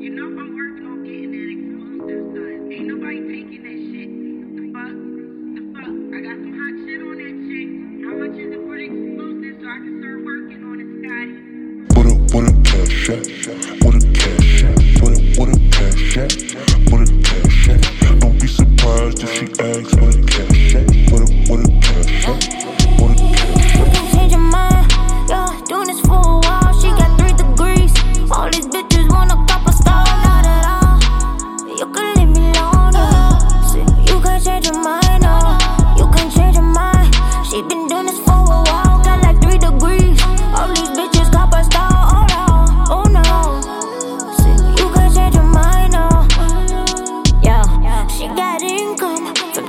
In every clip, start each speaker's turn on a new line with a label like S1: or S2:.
S1: You know I'm working on getting that exclusive, son. Ain't nobody taking that shit. The fuck? The fuck? I got some hot shit on that shit. How much is it for the exclusive so I can start working on it, Scotty?
S2: A what a cash at,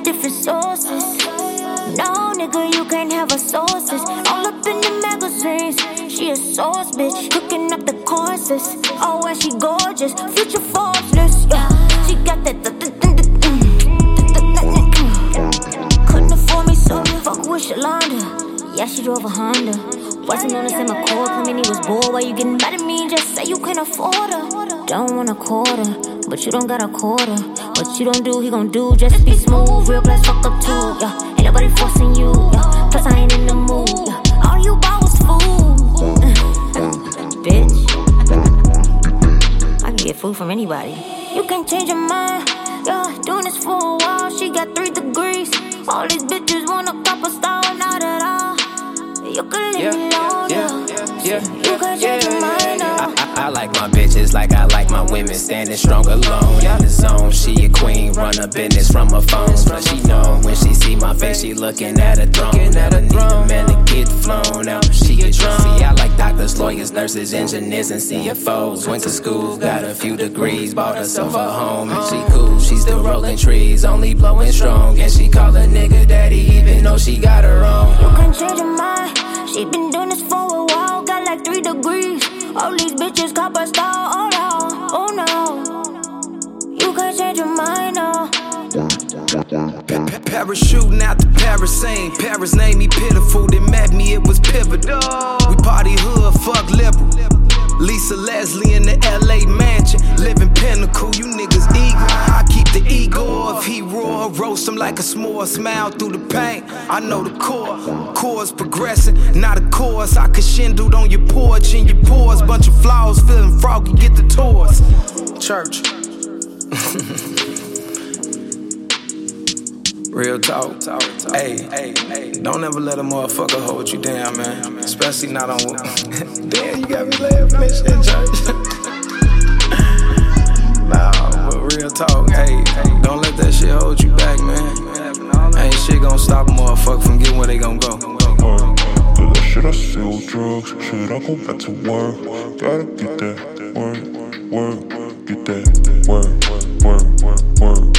S3: different sources. No, nigga, you can't have her sources. All up in the magazines. She a source, bitch. Cooking up the courses. Oh, and she gorgeous. Future Forbes yeah. She got that. th- th- th- th- mm. Couldn't afford me, so fuck with Shalonda. Yeah, she drove a Honda. Wasn't on the same accord, claiming he was bored. Why you getting mad at me? Just say you can't afford her. Don't want a quarter, but you don't got a quarter. What you don't do, he gon' do. Just be smooth, real plus fuck up too. Yeah, ain't nobody forcing you. Yeah, plus I ain't in the mood. Yeah, all you bought was food, bitch. I can get food from anybody. You can change your mind. Yeah, doing this for a while. She got three degrees. All these bitches wanna cop a couple star, not at all. You can leave me alone.
S4: yeah, yeah,
S3: You can change your mind.
S4: I, I, I like my bitches like I like my women standing strong alone in the zone. She a queen, run a business from her phone. Plus she know when she see my face, she looking at a throne. Never need a man to get flown out. She a drunk. See, I like doctors, lawyers, nurses, engineers, and CFOs. Went to school, got a few degrees, bought herself a home, and she cool. She still rolling trees, only blowing strong, and she call a nigga daddy even though she
S3: All these bitches copper star, oh no, oh no. You can change your mind, no.
S5: Parachuting out the Paris scene. Paris named me pitiful, then met me, it was pivotal. We party hood, fuck liberal. Lisa Leslie in the LA mansion, living pinnacle. You niggas eager. I keep the ego. If he roar, roast him like a s'more. Smile through the pain. I know the core. Core's progressing, not a course. I could shingled on your porch in your pores. Bunch of flaws, feeling froggy. Get the tours. Church. Real talk. Hey, hey, hey. Don't ever let a motherfucker hold you down, man. Especially not on. Damn, you got me laughing at church. Don't let that shit hold you back, man. Ain't shit gonna stop a motherfucker from getting where they gonna go.
S2: Work. But should I sell drugs? Should I go back to work? Gotta get that work, work, get that work, work, work, get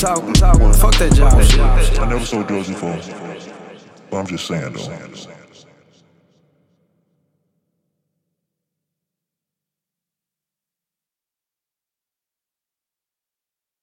S5: Fuck that job.
S2: I never sold drugs before, but I'm just saying though.